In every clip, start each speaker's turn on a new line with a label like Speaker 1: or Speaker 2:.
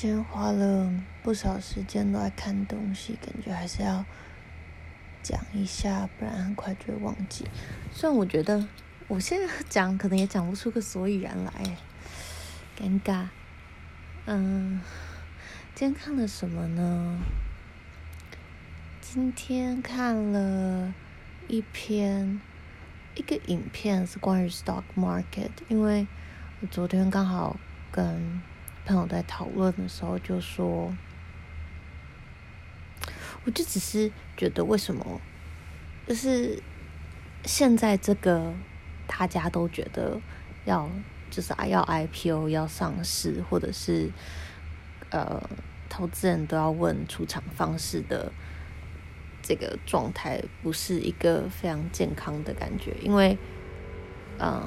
Speaker 1: 今天花了不少时间都在看东西，感觉还是要讲一下，不然很快就会忘记。虽然我觉得我现在讲可能也讲不出个所以然来，尴尬。嗯，今天看了什么呢？今天看了一篇一个影片，是关于 stock market，因为我昨天刚好跟朋友在讨论的时候就说，我就只是觉得为什么，就是现在这个大家都觉得要就是啊要 IPO 要上市，或者是呃投资人都要问出场方式的。这个状态不是一个非常健康的感觉，因为，嗯，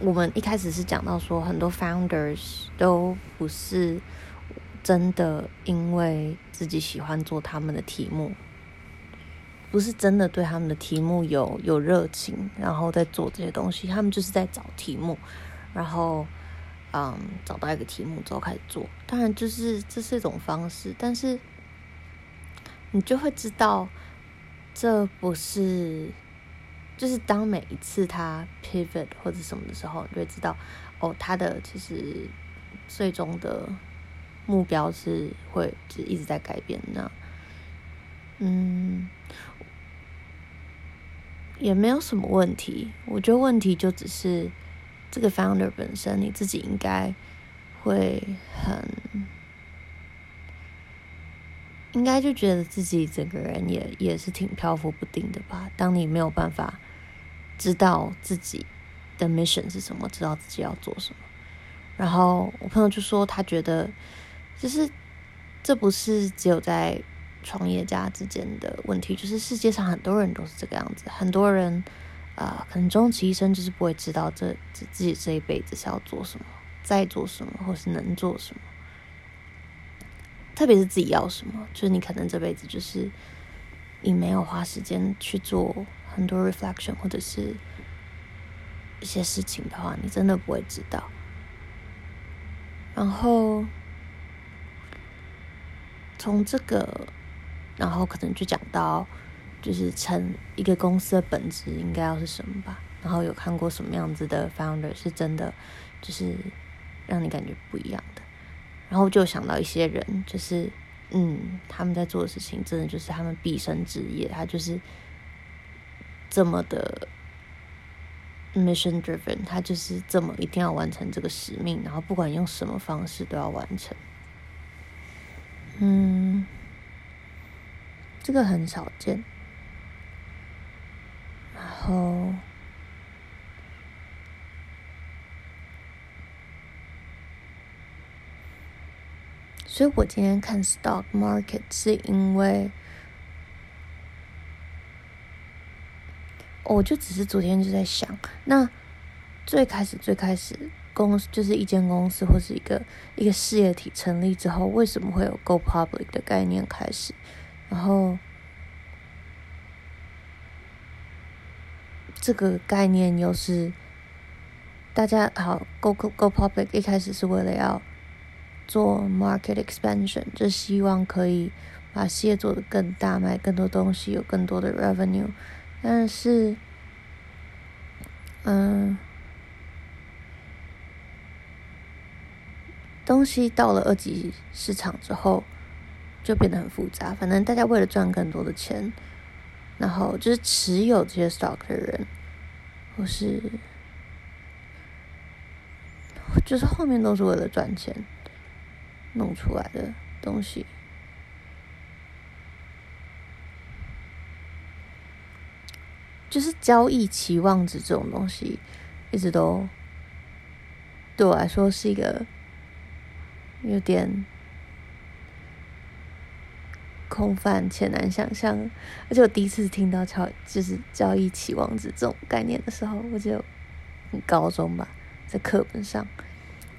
Speaker 1: 我们一开始是讲到说，很多 founders 都不是真的因为自己喜欢做他们的题目，不是真的对他们的题目有有热情，然后在做这些东西，他们就是在找题目，然后，嗯，找到一个题目之后开始做，当然就是这是一种方式，但是。你就会知道，这不是，就是当每一次他 pivot 或者什么的时候，你就会知道，哦，他的其实最终的目标是会就一直在改变那，嗯，也没有什么问题。我觉得问题就只是这个 founder 本身，你自己应该会很。应该就觉得自己整个人也也是挺漂浮不定的吧。当你没有办法知道自己的 mission 是什么，知道自己要做什么，然后我朋友就说他觉得，就是这不是只有在创业家之间的问题，就是世界上很多人都是这个样子。很多人啊、可能终其一生就是不会知道这自己这一辈子是要做什么，在做什么，或是能做什么。特别是自己要什么，就是你可能这辈子就是你没有花时间去做很多 reflection 或者是一些事情的话，你真的不会知道。然后从这个，然后可能就讲到，就是成一个公司的本质应该要是什么吧。然后有看过什么样子的 founder 是真的，就是让你感觉不一样的。然后就想到一些人，就是嗯，他们在做的事情，真的就是他们毕生职业，他就是这么的 mission driven，他就是这么一定要完成这个使命，然后不管用什么方式都要完成。嗯，这个很少见。然后。所以我今天看 stock market 是因为，我就只是昨天就在想，那最开始最开始公司就是一间公司或是一个一个事业体成立之后，为什么会有 go public 的概念开始？然后这个概念又是大家好 go go go public 一开始是为了要。做 market expansion，就希望可以把事业做得更大，卖更多东西，有更多的 revenue。但是，嗯，东西到了二级市场之后，就变得很复杂。反正大家为了赚更多的钱，然后就是持有这些 stock 的人，或是，就是后面都是为了赚钱。弄出来的东西，就是交易期望值这种东西，一直都对我来说是一个有点空泛且难想象。而且我第一次听到交就是交易期望值这种概念的时候，我就高中吧，在课本上。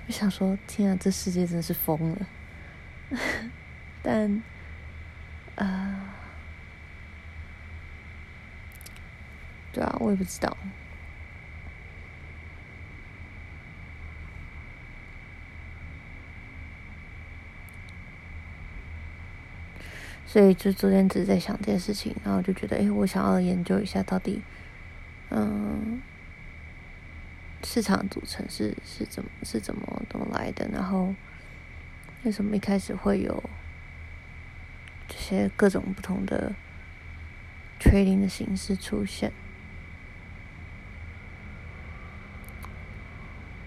Speaker 1: 我想说，天啊，这世界真是疯了。但，啊、对啊，我也不知道。所以就昨天只是在想这件事情，然后就觉得，哎，我想要研究一下到底，嗯，市场组成是是怎么是怎么怎么来的，然后为什么一开始会有这些各种不同的 trading 的形式出现，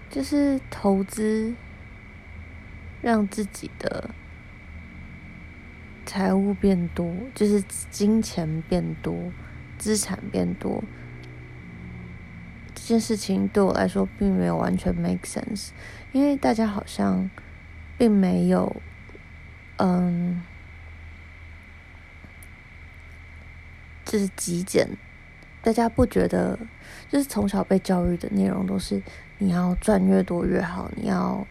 Speaker 1: 就是投资让自己的。财务变多，就是金钱变多，资产变多。这件事情对我来说并没有完全 make sense，因为大家好像并没有，嗯，就是极简。大家不觉得，就是从小被教育的内容都是你要赚越多越好，你要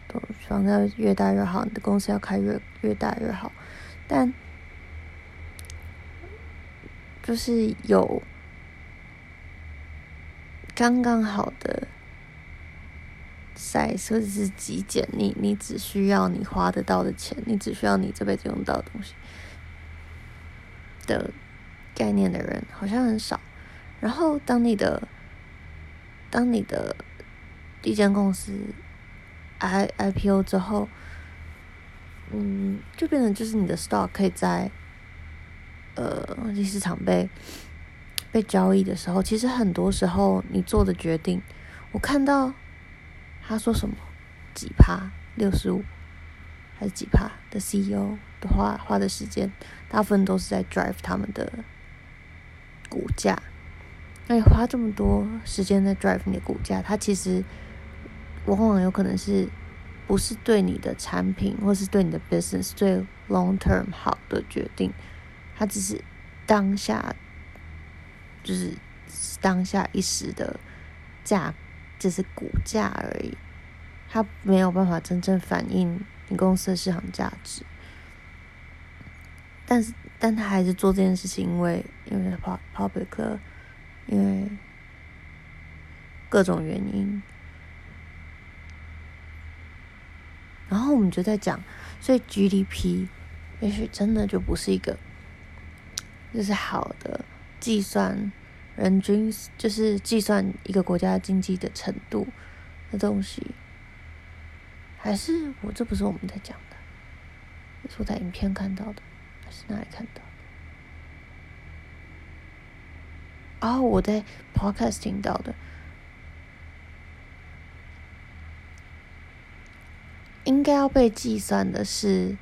Speaker 1: 房子越大越好，你的公司要开越越大越好，但。就是有刚刚好的 size 或者是极简，你你只需要你花得到的钱，你只需要你这辈子用到的东西的概念的人好像很少。然后当你的当你的第一间公司 I IPO 之后，嗯，就变成就是你的 stock 可以在。呃，第市场被被交易的时候，其实很多时候你做的决定，我看到他说什么几趴六十五还是几趴的 CEO 的话花的时间，大部分都是在 drive 他们的股价。那你花这么多时间在 drive 你的股价，它其实往往有可能是不是对你的产品或是对你的 business 最 long term 好的决定。它只是当下，就是当下一时的价，就是股价而已。它没有办法真正反映你公司的市场价值。但是，但他还是做这件事情，因为因为 public，因为各种原因。然后我们就在讲，所以 GDP 也许真的就不是一个。就是好的计算人均，就是计算一个国家经济的程度的东西，还是我这不是我们在讲的，是我在影片看到的，还是哪里看到的？哦，我在 podcast 听到的，应该要被计算的是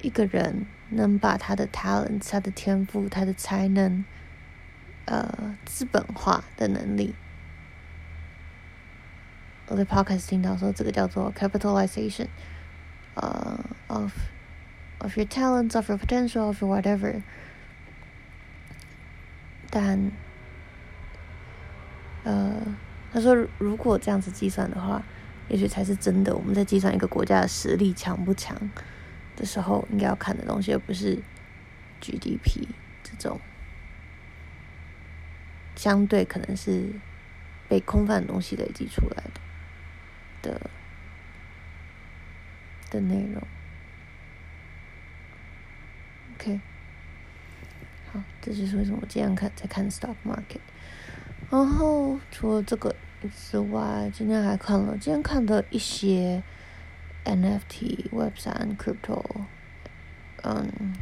Speaker 1: 一个人。能把他的 talent、他的天赋、他的才能，呃，资本化的能力。我在 podcast 听到说，这个叫做 capitalization，呃、uh,，of of your talents, of your potential, of your whatever。但，呃，他说，如果这样子计算的话，也许才是真的。我们在计算一个国家的实力强不强。的时候应该要看的东西，而不是 GDP 这种相对可能是被空泛的东西累积出来的的的内容。OK，好，这就是为什么我今天看在看 Stock Market。然后除了这个之外，今天还看了，今天看的一些。NFT、Web3、Crypto，嗯，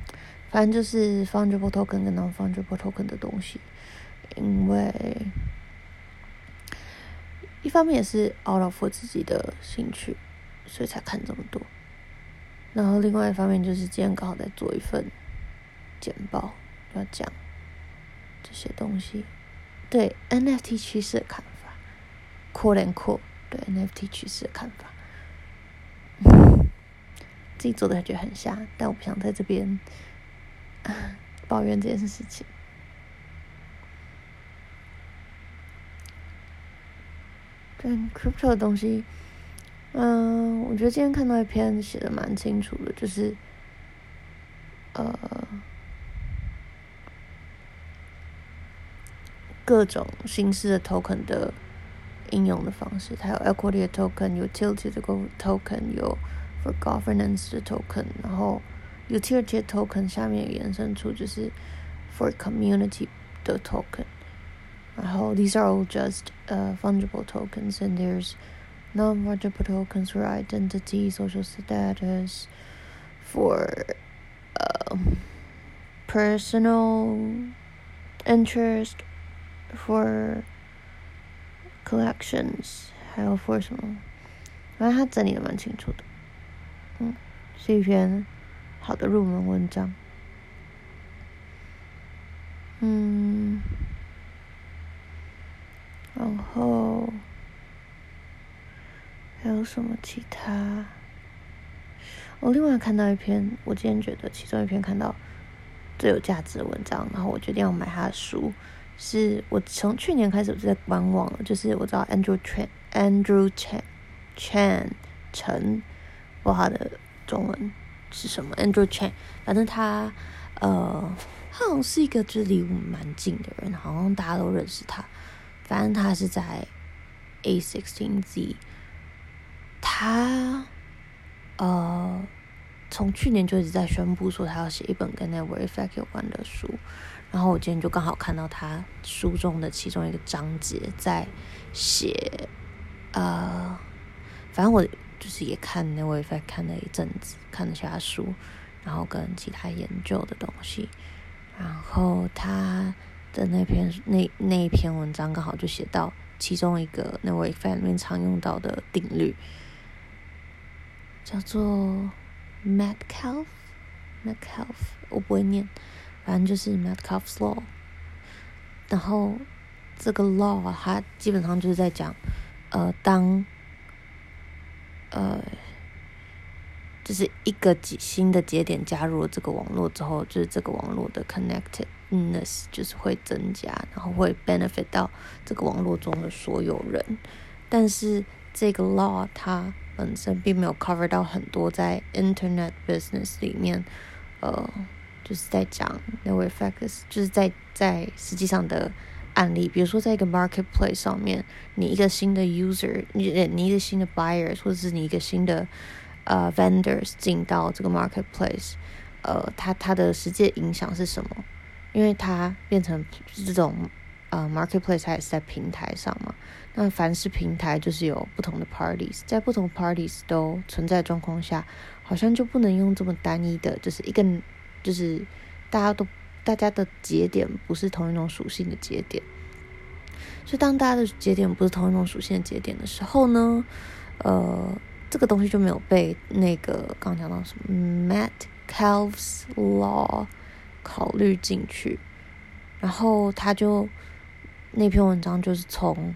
Speaker 1: 反正就是 Fungible Token 跟 Non-Fungible Token 的东西。因为一方面也是 out of 我自己的兴趣，所以才看这么多。然后另外一方面就是今天刚好在做一份简报，要讲这些东西，对 NFT 趋势的看法，quote and quote，对 NFT 趋势的看法。自己做的感觉很瞎，但我不想在这边 抱怨这件事情。对 crypto 的东西，嗯，我觉得今天看到一篇写的蛮清楚的，就是呃各种形式的 token 的应用的方式，它有 equity 的 token，有 utility 的 token，有。governance 的 token，然后 utility token 下面延伸出就是 for community 的 token，然后 these are all just uh fungible tokens and there's non-fungible tokens for identity, social status, for uh, personal interest, for collections，还有 for 什么？反正他整理的蛮清楚的，嗯， 是一篇好的入门文章，嗯，然后。还有什么其他？我另外看到一篇，我今天觉得其中一篇看到最有价值的文章，然后我决定要买他的书。是我从去年开始我就在观望，就是我知道 Andrew Chan、Andrew Chan、Chan 陈，不知道他的中文是什么？Andrew Chen，反正他呃，他好像是一个就离我们蛮近的人，好像大家都认识他。反正他是在 A Sixteen Z，。他，呃，从去年就一直在宣布说他要写一本跟 Network Effect 有关的书，然后我今天就刚好看到他书中的其中一个章节在写，呃，反正我就是也看 Network Effect 看了一阵子，看了下书，然后跟其他研究的东西，然后他的那篇那那一篇文章刚好就写到其中一个那位在里面常用到的定律。叫做 Metcalf Metcalf，我不会念，反正就是 Metcalf's Law。然后这个 law 它基本上就是在讲，呃，当呃，就是一个新的节点加入了这个网络之后，就是这个网络的 connectedness 就是会增加，然后会 benefit 到这个网络中的所有人。但是这个 law 它本身并没有 cover 到很多在 Internet business 里面，呃，就是在讲 no effects，就是在在实际上的案例，比如说在一个 marketplace 上面，你一个新的 user，你你一个新的 buyers，或者是你一个新的呃 vendors 进到这个 marketplace，呃，它它的实际影响是什么？因为它变成这种。呃，marketplace 它也是在平台上嘛。那凡是平台，就是有不同的 parties，在不同 parties 都存在状况下，好像就不能用这么单一的，就是一个，就是大家都大家的节点不是同一种属性的节点。所以当大家的节点不是同一种属性的节点的时候呢，呃，这个东西就没有被那个刚讲到什么 Metcalfe's Law 考虑进去，然后他就。那篇文章就是从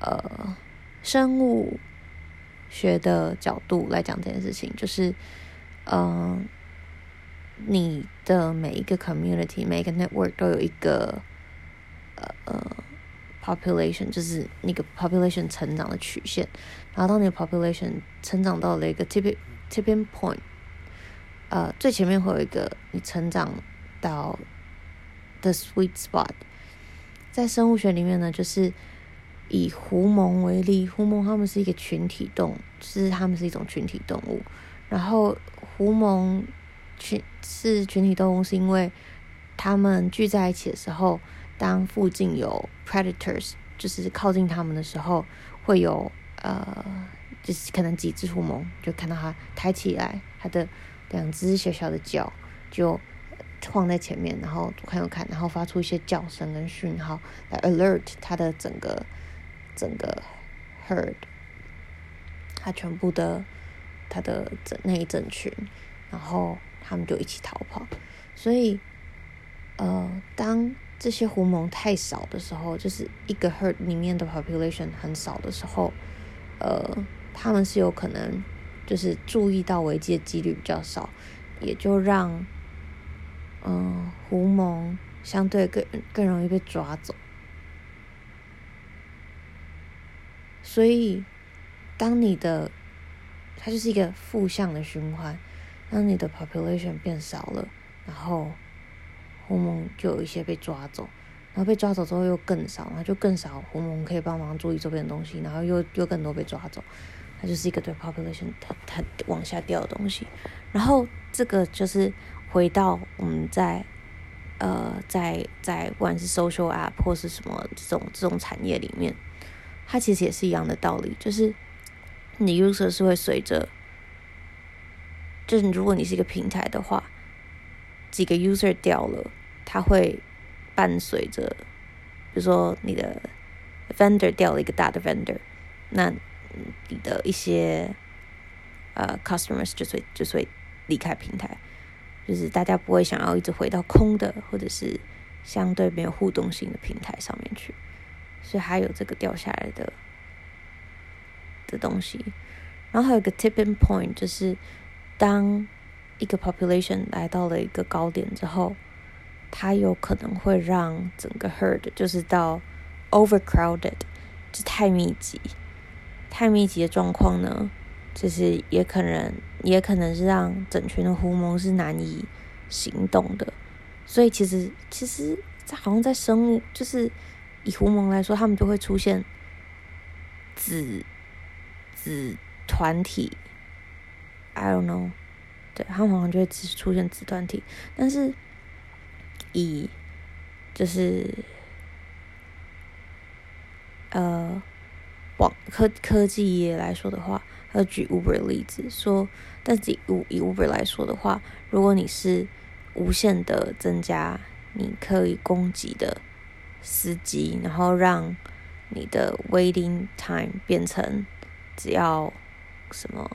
Speaker 1: 呃生物学的角度来讲这件事情，就是嗯、你的每一个 community、每一个 network 都有一个呃 population，就是那个 population 成长的曲线。然后当你的 population 成长到了一个 tipping tipping point，呃，最前面会有一个你成长到 the sweet spot。在生物学里面呢，就是以狐獴为例，狐獴它们是一个群体动物，是它们是一种群体动物。然后狐獴群是群体动物，是因为它们聚在一起的时候，当附近有 predators，就是靠近它们的时候，会有呃，就是可能几只狐獴就看到它抬起来，它的两只小小的脚就。放在前面，然后左看右看，然后发出一些叫声跟讯号来 alert 它的整个整个 herd，它全部的它的整那一整群，然后他们就一起逃跑。所以，呃，当这些狐獴太少的时候，就是一个 herd 里面的 population 很少的时候，呃，他们是有可能就是注意到危机的几率比较少，也就让。嗯，狐獴相对更更容易被抓走，所以当你的它就是一个负向的循环，当你的 population 变少了，然后狐獴就有一些被抓走，然后被抓走之后又更少，然后就更少狐獴可以帮忙注意周边的东西，然后又又更多被抓走，它就是一个对 population 它它往下掉的东西。然后这个就是回到我们在呃在在不管是 social app 或是什么这种这种产业里面，它其实也是一样的道理，就是你 user 是会随着，就是如果你是一个平台的话，几个 user 掉了，它会伴随着，比如说你的 vendor 掉了一个大的 vendor，那你的一些呃 customers 就会就会离开平台，就是大家不会想要一直回到空的或者是相对没有互动性的平台上面去，所以还有这个掉下来的的东西，然后还有个 tipping point，就是当一个 population 来到了一个高点之后，它有可能会让整个 herd 就是到 overcrowded，就太密集。太密集的状况呢，就是也可能也可能是让整群的狐獴是难以行动的。所以其实其实，在好像在生物，就是以狐獴来说，他们就会出现子子团体。I don't know，对，他们好像就会只出现子团体，但是以就是呃。网科科技业来说的话，要举 Uber 的例子说，但是以以 Uber 来说的话，如果你是无限的增加你可以供给的司机，然后让你的 waiting time 变成只要什么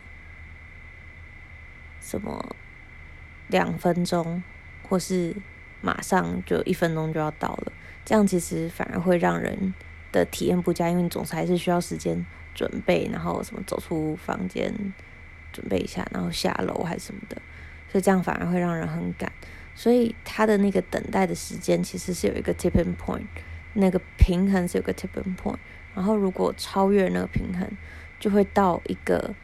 Speaker 1: 什么两分钟，或是马上就一分钟就要到了，这样其实反而会让人。的体验不佳，因为你总是还是需要时间准备，然后什么走出房间准备一下，然后下楼还是什么的，所以这样反而会让人很赶。所以他的那个等待的时间其实是有一个 tipping point，那个平衡是有个 tipping point。然后如果超越那个平衡，就会到一个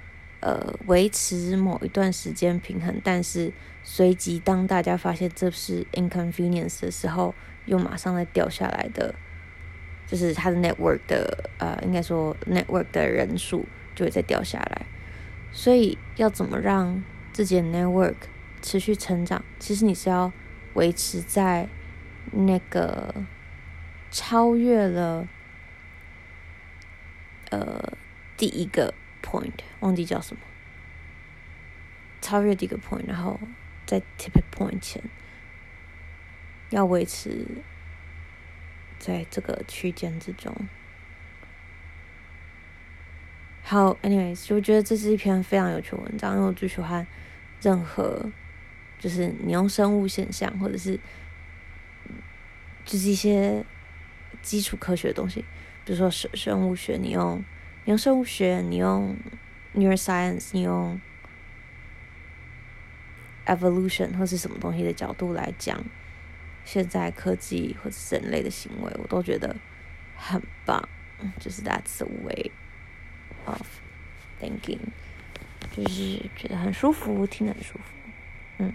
Speaker 1: 呃维持某一段时间平衡，但是随即当大家发现这是 inconvenience 的时候，又马上再掉下来的。就是它的 network 的呃，应该说 network 的人数就会再掉下来，所以要怎么让自己的 network 持续成长？其实你是要维持在那个超越了呃第一个 point，忘记叫什么，超越第一个 point，然后在 tipping point 前要维持。在这个区间之中，好，anyways，就觉得这是一篇非常有趣的文章，因为我最喜欢任何就是你用生物现象或者是就是一些基础科学的东西，比如说生生物学，你用你用生物学，你用 neuroscience，你用 evolution 或是什么东西的角度来讲。现在科技或者人类的行为，我都觉得很棒，就是 that's the way of thinking，就是觉得很舒服，听得很舒服，嗯。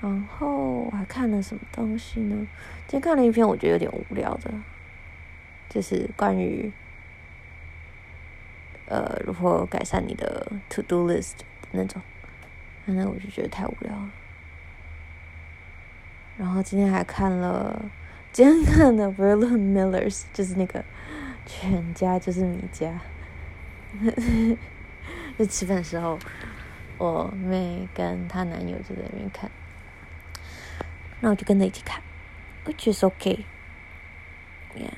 Speaker 1: 然后我还看了什么东西呢？今天看了一篇我觉得有点无聊的，就是关于呃如何改善你的 to do list 那种，反正我就觉得太无聊了。然后今天还看了，今天看的 Vernon Millers，就是那个全家就是你家，就吃饭的时候，我妹跟她男友就在那边看，那我就跟着一起看，which is OK。Yeah.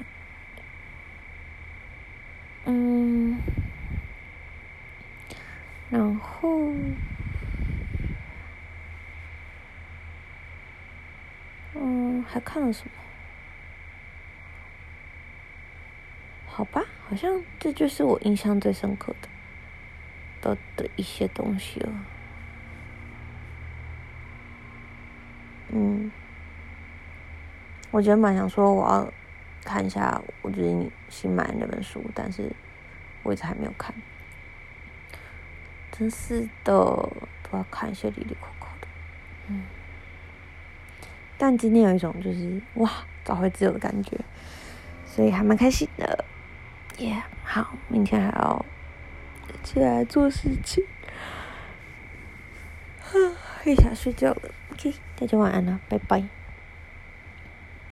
Speaker 1: 嗯，然后。嗯，还看了什么？好吧，好像这就是我印象最深刻的的的一些东西了。嗯，我觉得蛮想说我要看一下我最近新买的那本书，但是我一直还没有看。真是的，都要看一些里里扣扣的。嗯。但今天有一种就是哇，找回自由的感觉，所以还蛮开心的。耶、yeah，好，明天还要起来做事情。啊，也想睡觉了。OK，大家晚安了，拜拜。